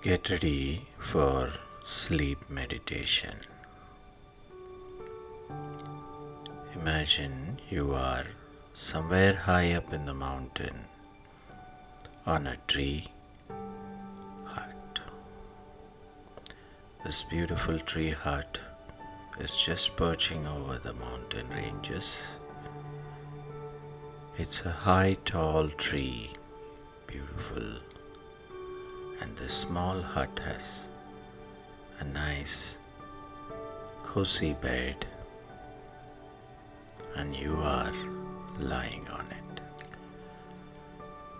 Get ready for sleep meditation. Imagine you are somewhere high up in the mountain on a tree hut. This beautiful tree hut is just perching over the mountain ranges. It's a high, tall tree, beautiful and the small hut has a nice cozy bed and you are lying on it.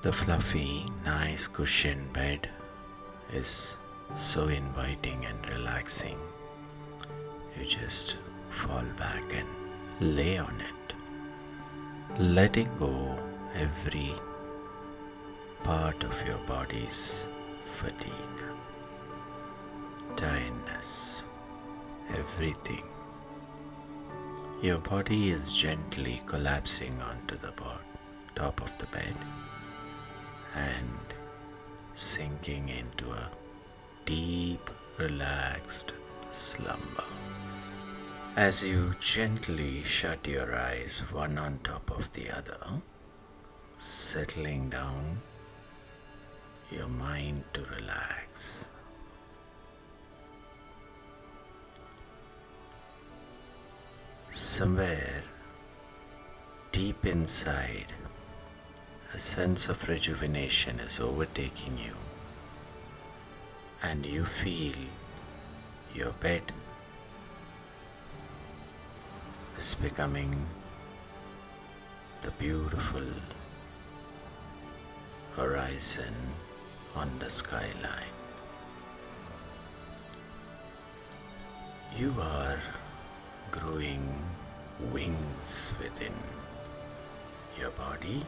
The fluffy, nice cushioned bed is so inviting and relaxing. You just fall back and lay on it, letting go every part of your body's fatigue, tiredness, everything. Your body is gently collapsing onto the top of the bed and sinking into a deep, relaxed slumber. As you gently shut your eyes one on top of the other, settling down your mind to relax. Somewhere deep inside, a sense of rejuvenation is overtaking you, and you feel your bed is becoming the beautiful horizon on the skyline. You are growing wings within your body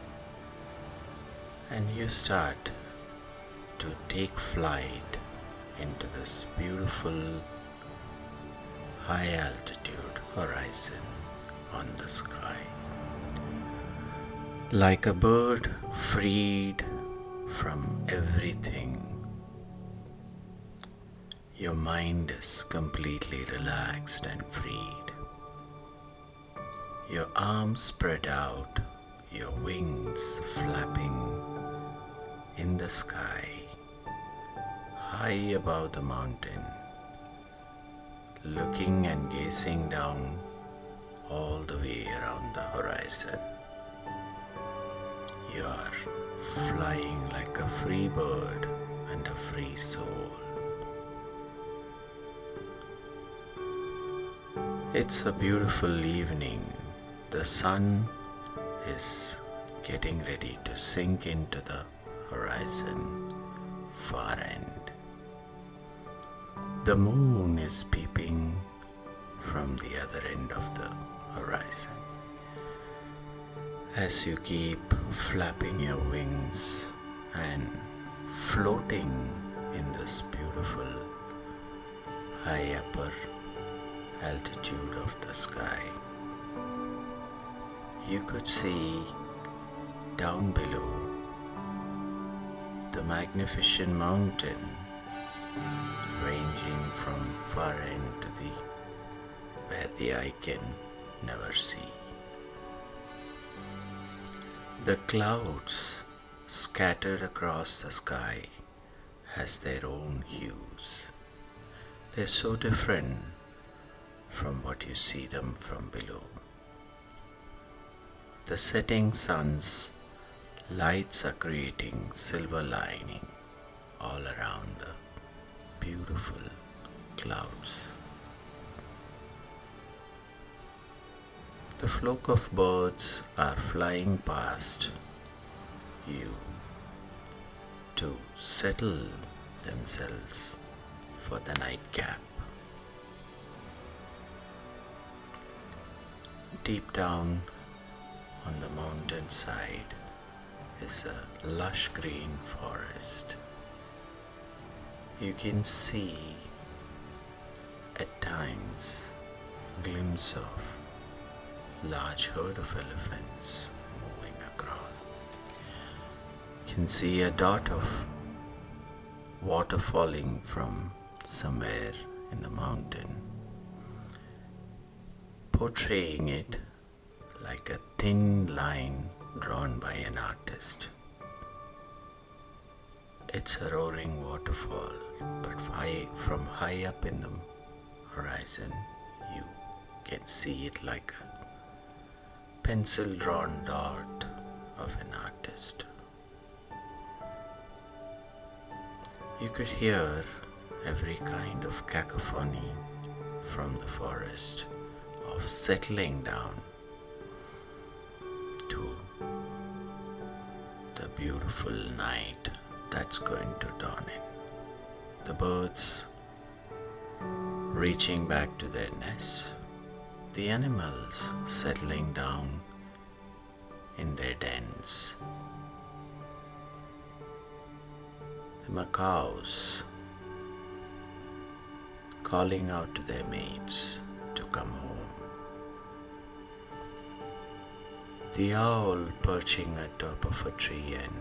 and you start to take flight into this beautiful high altitude horizon on the sky. Like a bird freed from everything. Your mind is completely relaxed and freed. Your arms spread out, your wings flapping in the sky, high above the mountain, looking and gazing down all the way around the horizon. You are flying like a free bird and a free soul. It's a beautiful evening. The sun is getting ready to sink into the horizon far end. The moon is peeping from the other end of the horizon as you keep flapping your wings and floating in this beautiful high upper altitude of the sky. You could see down below the magnificent mountain ranging from far end to the where the eye can never see. The clouds scattered across the sky has their own hues. They're so different from what you see them from below. The setting sun's lights are creating silver lining all around the beautiful clouds. The flock of birds are flying past you to settle themselves for the nightcap. Deep down on the mountain side is a lush green forest. You can see at times glimpse of large herd of elephants moving across. You can see a dot of water falling from somewhere in the mountain, portraying it like a thin line drawn by an artist. It's a roaring waterfall, but from high up in the horizon, you can see it like a pencil drawn dot of an artist. You could hear every kind of cacophony from the forest of settling down to the beautiful night that's going to dawn in. The birds reaching back to their nests, the animals settling down in their dens, the macaws calling out to their mates to come home, the owl perching atop of a tree and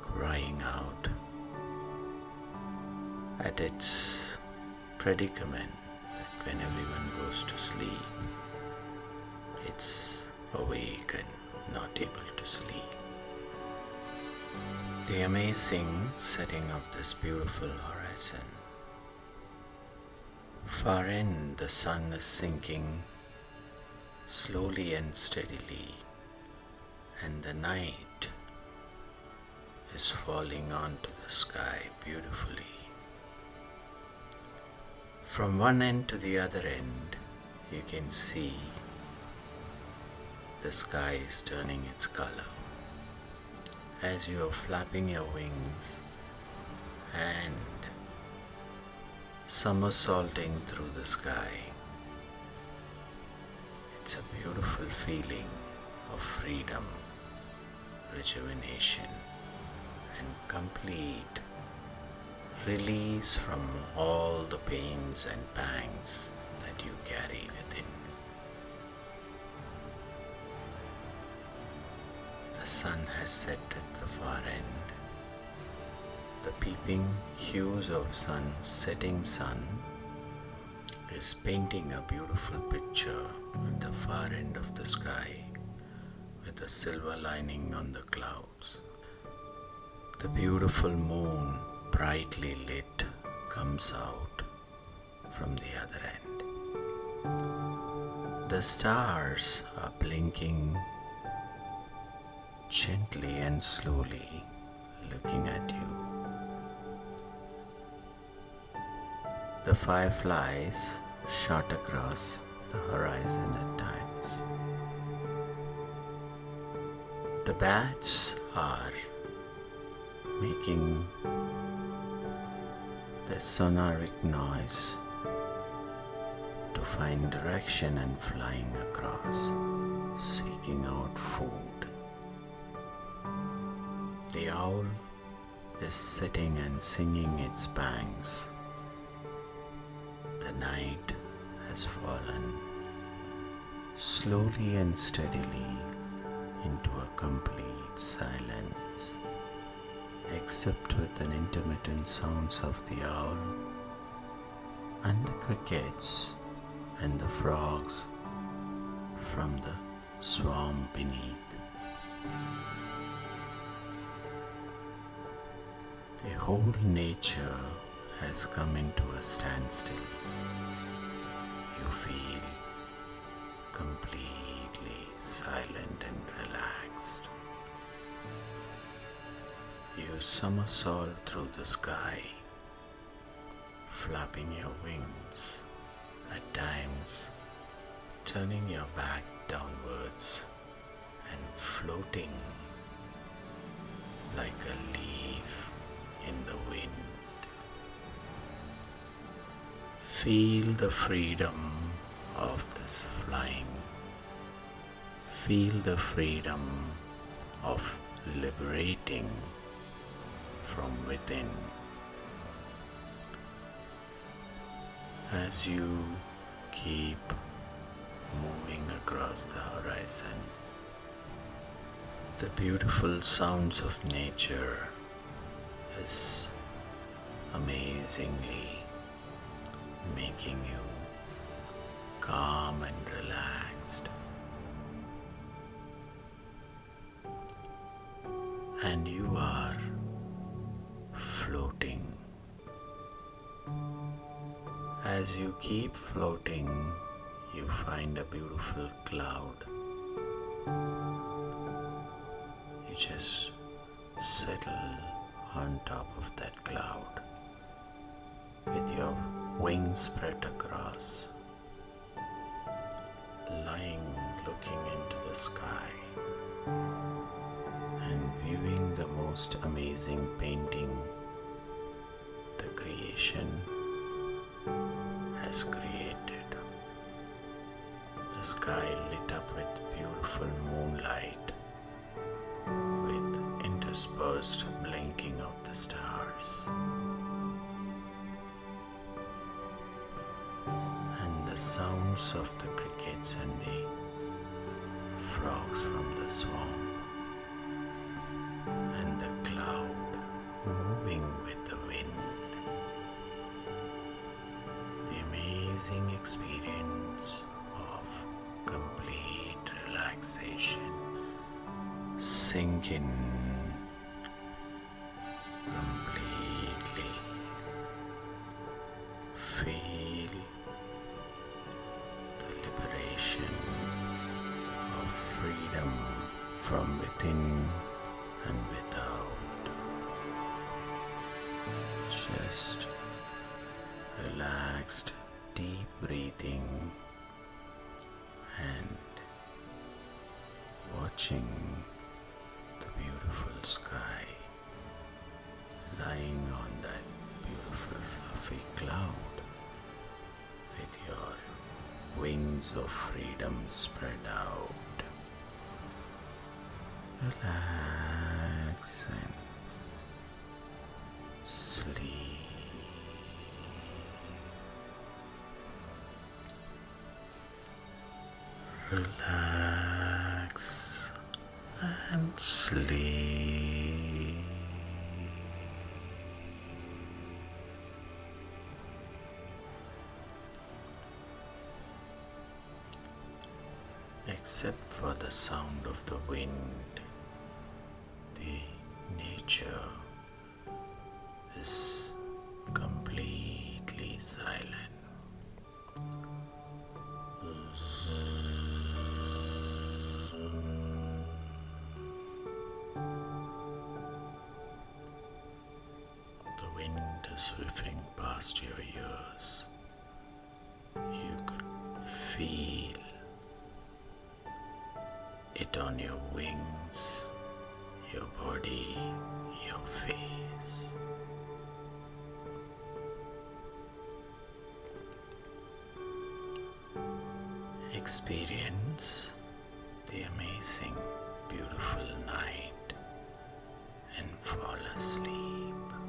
crying out at its predicament when everyone goes to sleep, it's awake and not able to sleep. The amazing setting of this beautiful horizon. Far in, the sun is sinking slowly and steadily, and the night is falling onto the sky beautifully. From one end to the other end, you can see the sky is turning its color as you are flapping your wings and somersaulting through the sky. It's a beautiful feeling of freedom, rejuvenation and complete release from all the pains and pangs that you carry within. The sun has set at the far end. The peeping hues of sun, setting sun, is painting a beautiful picture at the far end of the sky with a silver lining on the clouds. The beautiful moon, brightly lit, comes out from the other end. The stars are blinking gently and slowly, looking at you. The fireflies shot across the horizon at times. The bats are making the sonoric noise to find direction and flying across, seeking out food. The owl is sitting and singing its bangs. The night has fallen slowly and steadily into a complete silence except with an intermittent sounds of the owl and the crickets and the frogs from the swamp beneath. The whole nature has come into a standstill. You feel completely silent and You somersault through the sky, flapping your wings, at times turning your back downwards and floating like a leaf in the wind. Feel the freedom of this flying. Feel the freedom of liberating from within. As you keep moving across the horizon, the beautiful sounds of nature is amazingly making you calm and relaxed. As you keep floating, you find a beautiful cloud. You just settle on top of that cloud with your wings spread across, lying looking into the sky and viewing the most amazing painting the creation has created. The sky lit up with beautiful moonlight with interspersed blinking of the stars. And the sounds of the crickets and the frogs from the swamp and the cloud moving amazing experience of complete relaxation. Sink in completely. Feel the liberation of freedom from within and without. Just relaxed, deep breathing and watching the beautiful sky lying on that beautiful fluffy cloud with your wings of freedom spread out. Relax and Relax and sleep. Except for the sound of the wind, the nature is past your ears, you could feel it on your wings, your body, your face. Experience the amazing, beautiful night and fall asleep.